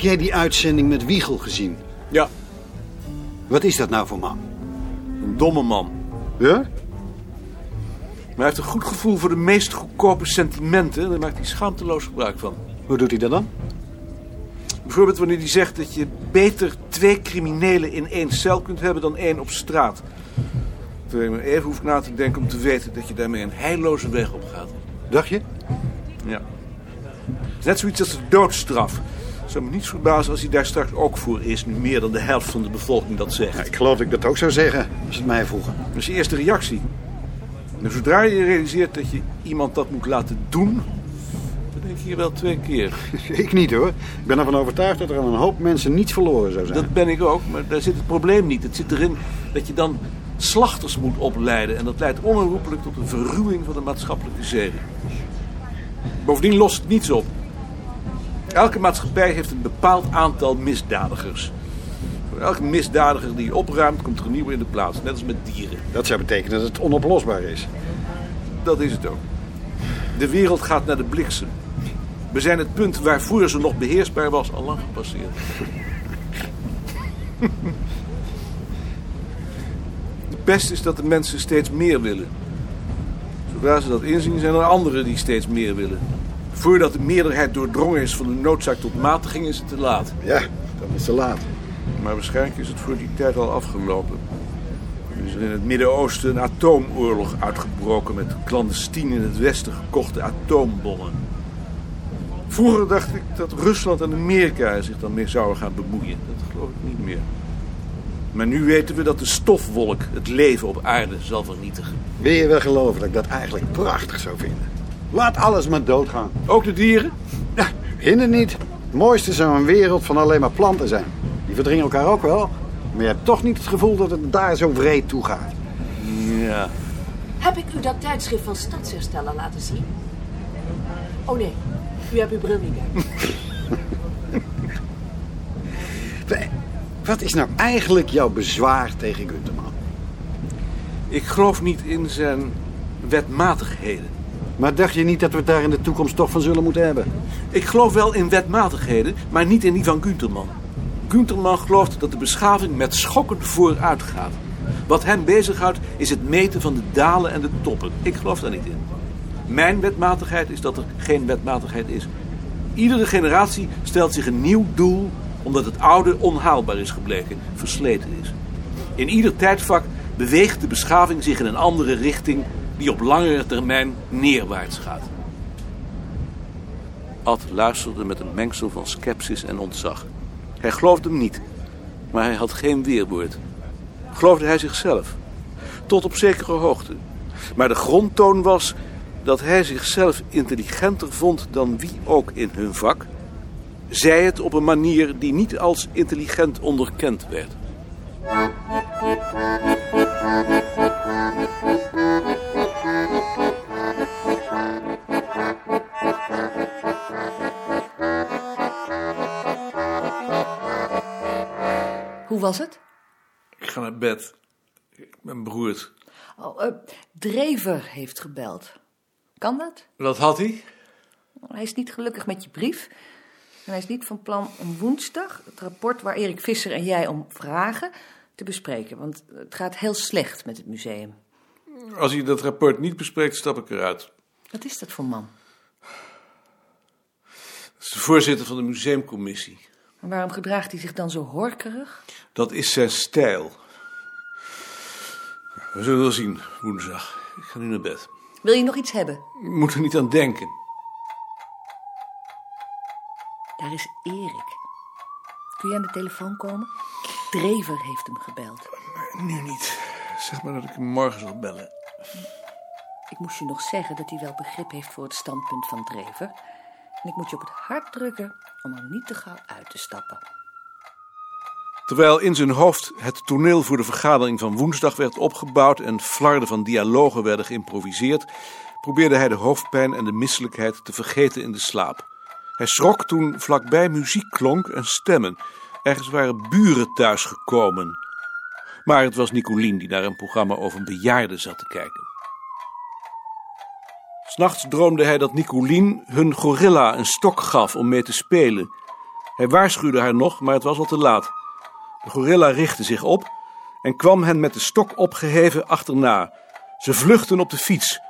Heb jij die uitzending met Wiegel gezien? Ja, Wat is dat nou voor man? een domme man. Ja? Maar hij heeft een goed gevoel voor de meest goedkope sentimenten. En daar maakt hij schaamteloos gebruik van. Hoe doet hij dat dan? Bijvoorbeeld wanneer hij zegt dat je beter twee criminelen in één cel kunt hebben dan één op straat. Terwijl je even hoeft na te denken om te weten dat je daarmee een heilloze weg op gaat. Dacht je? Ja. Net zoiets als de doodstraf. Het zou me niets verbazen als hij daar straks ook voor is, nu meer dan de helft van de bevolking dat zegt. Ja, ik geloof dat ik dat ook zou zeggen, als het mij vroegen. Dat is je eerste reactie. En zodra je realiseert dat je iemand dat moet laten doen, dan denk je hier wel twee keer. Ik niet hoor. Ik ben ervan overtuigd dat er aan een hoop mensen niets verloren zou zijn. Dat ben ik ook, maar daar zit het probleem niet. Het zit erin dat je dan slachters moet opleiden. En dat leidt onherroepelijk tot een verruwing van de maatschappelijke zeden. Bovendien lost het niets op. Elke maatschappij heeft een bepaald aantal misdadigers. Voor elke misdadiger die je opruimt, komt er een nieuwe in de plaats. Net als met dieren. Dat zou betekenen dat het onoplosbaar is. Dat is het ook. De wereld gaat naar de bliksem. We zijn het punt waarvoor ze nog beheersbaar was al lang gepasseerd. De pest is dat de mensen steeds meer willen. Zodra ze dat inzien, zijn er anderen die steeds meer willen. Voordat de meerderheid doordrongen is van de noodzaak tot matiging, is het te laat. Ja, dan is het te laat. Maar waarschijnlijk is het voor die tijd al afgelopen. Er is er in het Midden-Oosten een atoomoorlog uitgebroken met clandestien in het Westen gekochte atoombommen. Vroeger dacht ik dat Rusland en Amerika zich dan mee zouden gaan bemoeien. Dat geloof ik niet meer. Maar nu weten we dat de stofwolk het leven op aarde zal vernietigen. Wil je wel geloven dat ik dat eigenlijk prachtig zou vinden? Laat alles maar doodgaan. Ook de dieren? Ja, hinder niet. Het mooiste zou een wereld van alleen maar planten zijn. Die verdringen elkaar ook wel. Maar je hebt toch niet het gevoel dat het daar zo wreed toe gaat. Ja. Heb ik u dat tijdschrift van Stadshersteller laten zien? Oh nee, u hebt uw bril niet. Wat is nou eigenlijk jouw bezwaar tegen Gunterman? Ik geloof niet in zijn wetmatigheden. Maar dacht je niet dat we het daar in de toekomst toch van zullen moeten hebben? Ik geloof wel in wetmatigheden, maar niet in die van Gunterman. Gunterman gelooft dat de beschaving met schokken vooruit gaat. Wat hem bezighoudt is het meten van de dalen en de toppen. Ik geloof daar niet in. Mijn wetmatigheid is dat er geen wetmatigheid is. Iedere generatie stelt zich een nieuw doel omdat het oude onhaalbaar is gebleken, versleten is. In ieder tijdvak beweegt de beschaving zich in een andere richting die op langere termijn neerwaarts gaat. Ad luisterde met een mengsel van sceptisch en ontzag. Hij geloofde hem niet, maar hij had geen weerwoord. Geloofde hij zichzelf? Tot op zekere hoogte. Maar de grondtoon was dat hij zichzelf intelligenter vond dan wie ook in hun vak. Zij het op een manier die niet als intelligent onderkend werd. Hoe was het? Ik ga naar bed. Ik ben beroerd. Oh, eh, Drever heeft gebeld. Kan dat? Wat had hij? Hij is niet gelukkig met je brief. En hij is niet van plan om woensdag het rapport waar Erik Visser en jij om vragen te bespreken. Want het gaat heel slecht met het museum. Als hij dat rapport niet bespreekt, stap ik eruit. Wat is dat voor man? Dat is de voorzitter van de museumcommissie. En waarom gedraagt hij zich dan zo horkerig? Dat is zijn stijl. We zullen wel zien, woensdag. Ik ga nu naar bed. Wil je nog iets hebben? Ik moet er niet aan denken. Daar is Erik. Kun je aan de telefoon komen? Drever heeft hem gebeld. Nu niet. Zeg maar dat ik hem morgen zal bellen. Ik moest je nog zeggen dat hij wel begrip heeft voor het standpunt van Drever. En ik moet je op het hart drukken om er niet te gauw uit te stappen. Terwijl in zijn hoofd het toneel voor de vergadering van woensdag werd opgebouwd en flarden van dialogen werden geïmproviseerd, probeerde hij de hoofdpijn en de misselijkheid te vergeten in de slaap. Hij schrok toen vlakbij muziek klonk en stemmen. Ergens waren buren thuisgekomen. Maar het was Nicolien die naar een programma over bejaarden zat te kijken. S'nachts droomde hij dat Nicolien hun gorilla een stok gaf om mee te spelen. Hij waarschuwde haar nog, maar het was al te laat. De gorilla richtte zich op en kwam hen met de stok opgeheven achterna. Ze vluchtten op de fiets.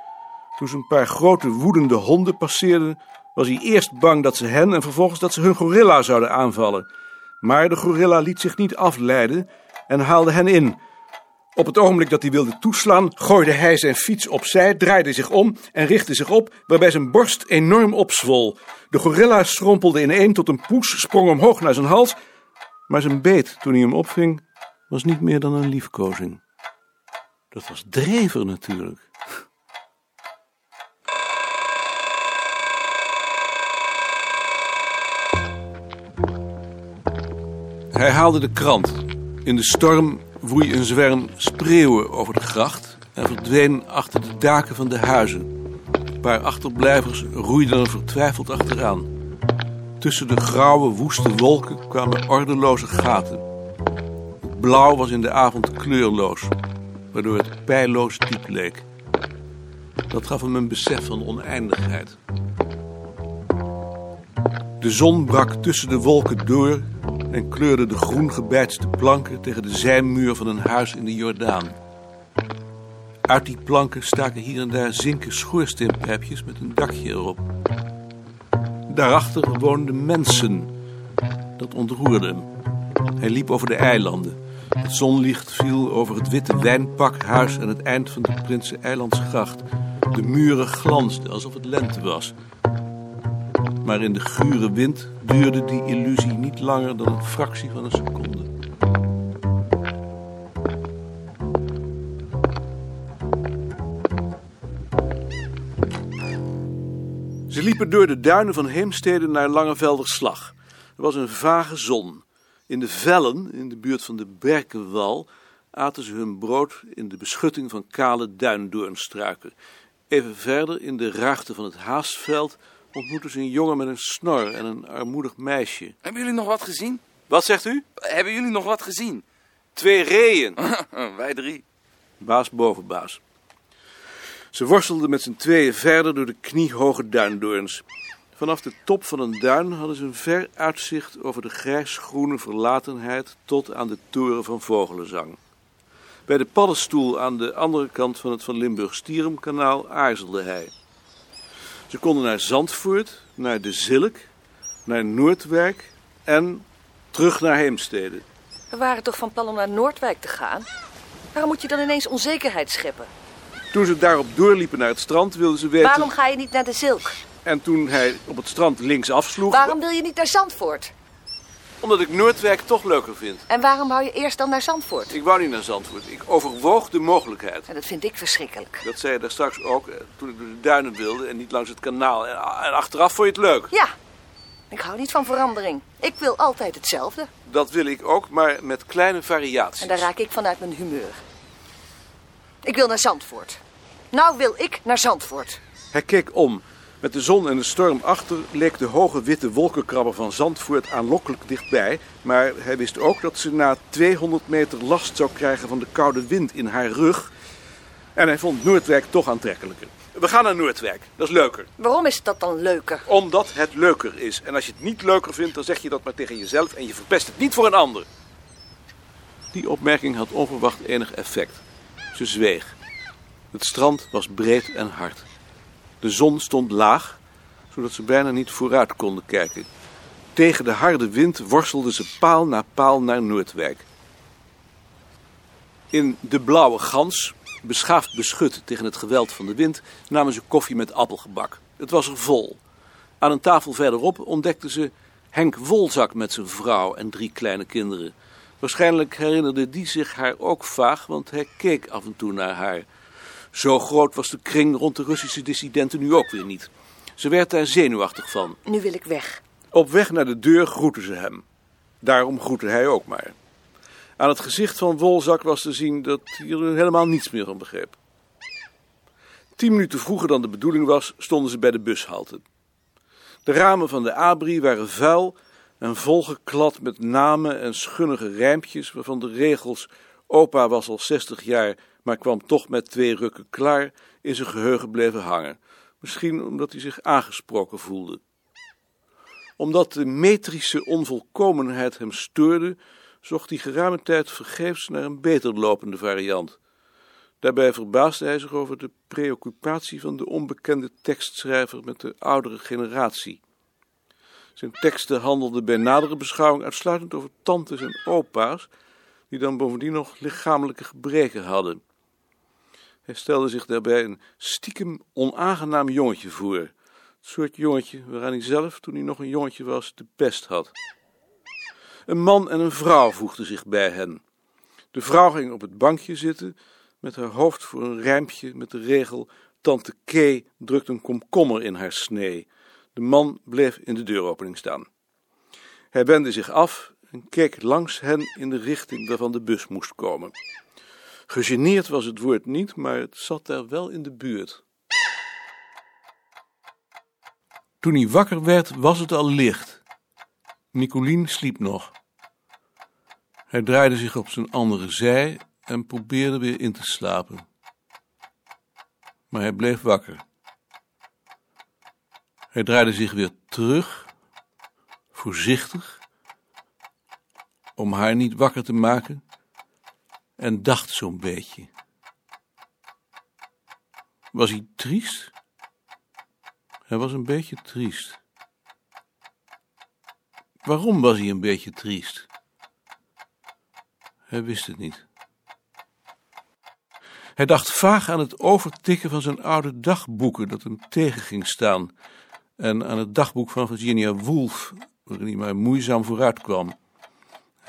Toen ze een paar grote woedende honden passeerden, was hij eerst bang dat ze hen en vervolgens dat ze hun gorilla zouden aanvallen. Maar de gorilla liet zich niet afleiden en haalde hen in. Op het ogenblik dat hij wilde toeslaan, gooide hij zijn fiets opzij, draaide zich om en richtte zich op, waarbij zijn borst enorm opzwol. De gorilla schrompelde ineen tot een poes, sprong omhoog naar zijn hals, maar zijn beet, toen hij hem opving, was niet meer dan een liefkozing. Dat was Drever natuurlijk. Hij haalde de krant. In de storm woei een zwerm spreeuwen over de gracht en verdween achter de daken van de huizen. Paar achterblijvers roeiden er vertwijfeld achteraan. Tussen de grauwe, woeste wolken kwamen ordeloze gaten. Het blauw was in de avond kleurloos, waardoor het pijloos diep leek. Dat gaf hem een besef van oneindigheid. De zon brak tussen de wolken door en kleurde de groen gebeitste planken tegen de zijmuur van een huis in de Jordaan. Uit die planken staken hier en daar zinken schoorsteenpijpjes met een dakje erop. Daarachter woonden mensen. Dat ontroerde hem. Hij liep over de eilanden. Het zonlicht viel over het witte wijnpakhuis aan het eind van de Prinsen-eilandsgracht. De muren glansden alsof het lente was. Maar in de gure wind duurde die illusie niet langer dan een fractie van een seconde. Ze liepen door de duinen van Heemstede naar Langevelderslag. Er was een vage zon. In de vellen, in de buurt van de Berkenwal, aten ze hun brood in de beschutting van kale duindoornstruiken. Even verder, in de ruigte van het haastveld, ontmoetten ze een jongen met een snor en een armoedig meisje. Hebben jullie nog wat gezien? Wat zegt u? Hebben jullie nog wat gezien? Twee reeën. Wij drie. Baas boven baas. Ze worstelden met z'n tweeën verder door de kniehoge duindoorns. Vanaf de top van een duin hadden ze een ver uitzicht over de grijsgroene verlatenheid tot aan de toren van Vogelenzang. Bij de paddenstoel aan de andere kant van het Van Limburg-Stierumkanaal aarzelde hij. Ze konden naar Zandvoort, naar de Zilk, naar Noordwijk en terug naar Heemstede. We waren toch van plan om naar Noordwijk te gaan? Waarom moet je dan ineens onzekerheid scheppen? Toen ze daarop doorliepen naar het strand, wilden ze weten... Waarom ga je niet naar de Zilk? En toen hij op het strand links afsloeg... Waarom wil je niet naar Zandvoort? Omdat ik Noordwijk toch leuker vind. En waarom wou je eerst dan naar Zandvoort? Ik wou niet naar Zandvoort. Ik overwoog de mogelijkheid. En dat vind ik verschrikkelijk. Dat zei je daar straks ook, eh, toen ik door de duinen wilde en niet langs het kanaal. En, en achteraf vond je het leuk. Ja, ik hou niet van verandering. Ik wil altijd hetzelfde. Dat wil ik ook, maar met kleine variaties. En daar raak ik vanuit mijn humeur. Ik wil naar Zandvoort. Nou wil ik naar Zandvoort. Hij keek om. Met de zon en de storm achter leek de hoge witte wolkenkrabber van Zandvoort aanlokkelijk dichtbij. Maar hij wist ook dat ze na 200 meter last zou krijgen van de koude wind in haar rug. En hij vond Noordwijk toch aantrekkelijker. We gaan naar Noordwijk, dat is leuker. Waarom is dat dan leuker? Omdat het leuker is. En als je het niet leuker vindt, dan zeg je dat maar tegen jezelf en je verpest het niet voor een ander. Die opmerking had onverwacht enig effect. Ze zweeg. Het strand was breed en hard. De zon stond laag, zodat ze bijna niet vooruit konden kijken. Tegen de harde wind worstelden ze paal na paal naar Noordwijk. In de blauwe gans, beschaafd beschut tegen het geweld van de wind, namen ze koffie met appelgebak. Het was er vol. Aan een tafel verderop ontdekten ze Henk Wolzak met zijn vrouw en drie kleine kinderen. Waarschijnlijk herinnerde die zich haar ook vaag, want hij keek af en toe naar haar. Zo groot was de kring rond de Russische dissidenten nu ook weer niet. Ze werd daar zenuwachtig van. Nu wil ik weg. Op weg naar de deur groetten ze hem. Daarom groette hij ook maar. Aan het gezicht van Wolzak was te zien dat hij er helemaal niets meer van begreep. Tien minuten vroeger dan de bedoeling was, stonden ze bij de bushalte. De ramen van de abri waren vuil en volgeklad met namen en schunnige rijmpjes, waarvan de regels opa was al zestig jaar, maar kwam toch met twee rukken klaar, in zijn geheugen bleven hangen. Misschien omdat hij zich aangesproken voelde. Omdat de metrische onvolkomenheid hem stoorde, zocht hij geruime tijd vergeefs naar een beter lopende variant. Daarbij verbaasde hij zich over de preoccupatie van de onbekende tekstschrijver met de oudere generatie. Zijn teksten handelden bij nadere beschouwing uitsluitend over tantes en opa's, die dan bovendien nog lichamelijke gebreken hadden. Hij stelde zich daarbij een stiekem onaangenaam jongetje voor. Het soort jongetje waaraan hij zelf, toen hij nog een jongetje was, de pest had. Een man en een vrouw voegden zich bij hen. De vrouw ging op het bankje zitten, met haar hoofd voor een rijmpje met de regel: Tante K drukt een komkommer in haar snee. De man bleef in de deuropening staan. Hij wendde zich af en keek langs hen in de richting waarvan de bus moest komen. Gegeneerd was het woord niet, maar het zat daar wel in de buurt. Toen hij wakker werd, was het al licht. Nicolien sliep nog. Hij draaide zich op zijn andere zij en probeerde weer in te slapen. Maar hij bleef wakker. Hij draaide zich weer terug, voorzichtig, om haar niet wakker te maken, en dacht zo'n beetje. Was hij triest? Hij was een beetje triest. Waarom was hij een beetje triest? Hij wist het niet. Hij dacht vaag aan het overtikken van zijn oude dagboeken dat hem tegen ging staan en aan het dagboek van Virginia Woolf, waarin hij maar moeizaam vooruit kwam.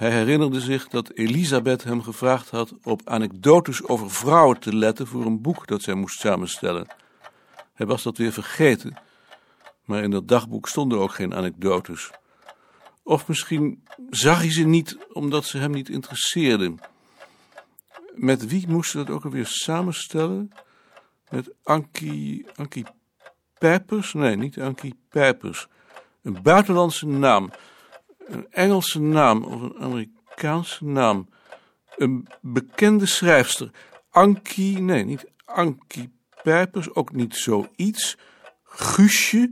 Hij herinnerde zich dat Elisabeth hem gevraagd had op anekdotes over vrouwen te letten voor een boek dat zij moest samenstellen. Hij was dat weer vergeten, maar in dat dagboek stonden ook geen anekdotes. Of misschien zag hij ze niet omdat ze hem niet interesseerden. Met wie moest ze dat ook alweer samenstellen? Met Ankie, Ankie Pijpers? Nee, niet Ankie Pijpers. Een buitenlandse naam. Een Engelse naam of een Amerikaanse naam. Een bekende schrijfster. Ankie, nee, niet Ankie Pijpers, ook niet zoiets. Guusje,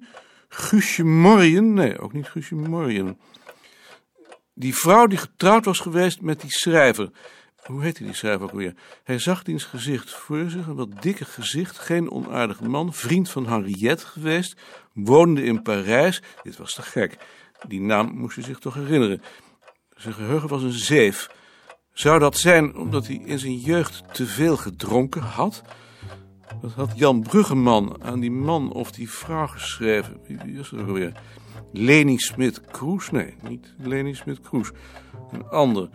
Guusje Morjen, nee, ook niet Guusje Morjen. Die vrouw die getrouwd was geweest met die schrijver. Hoe heette die schrijver ook weer? Hij zag diens gezicht voor zich, een wat dikke gezicht, geen onaardige man, vriend van Henriette geweest, woonde in Parijs. Dit was te gek. Die naam moest hij zich toch herinneren. Zijn geheugen was een zeef. Zou dat zijn omdat hij in zijn jeugd te veel gedronken had? Dat had Jan Bruggeman aan die man of die vrouw geschreven. Wie is ook alweer? Leni Smit-Kroes? Nee, niet Leni Smit-Kroes. Een ander.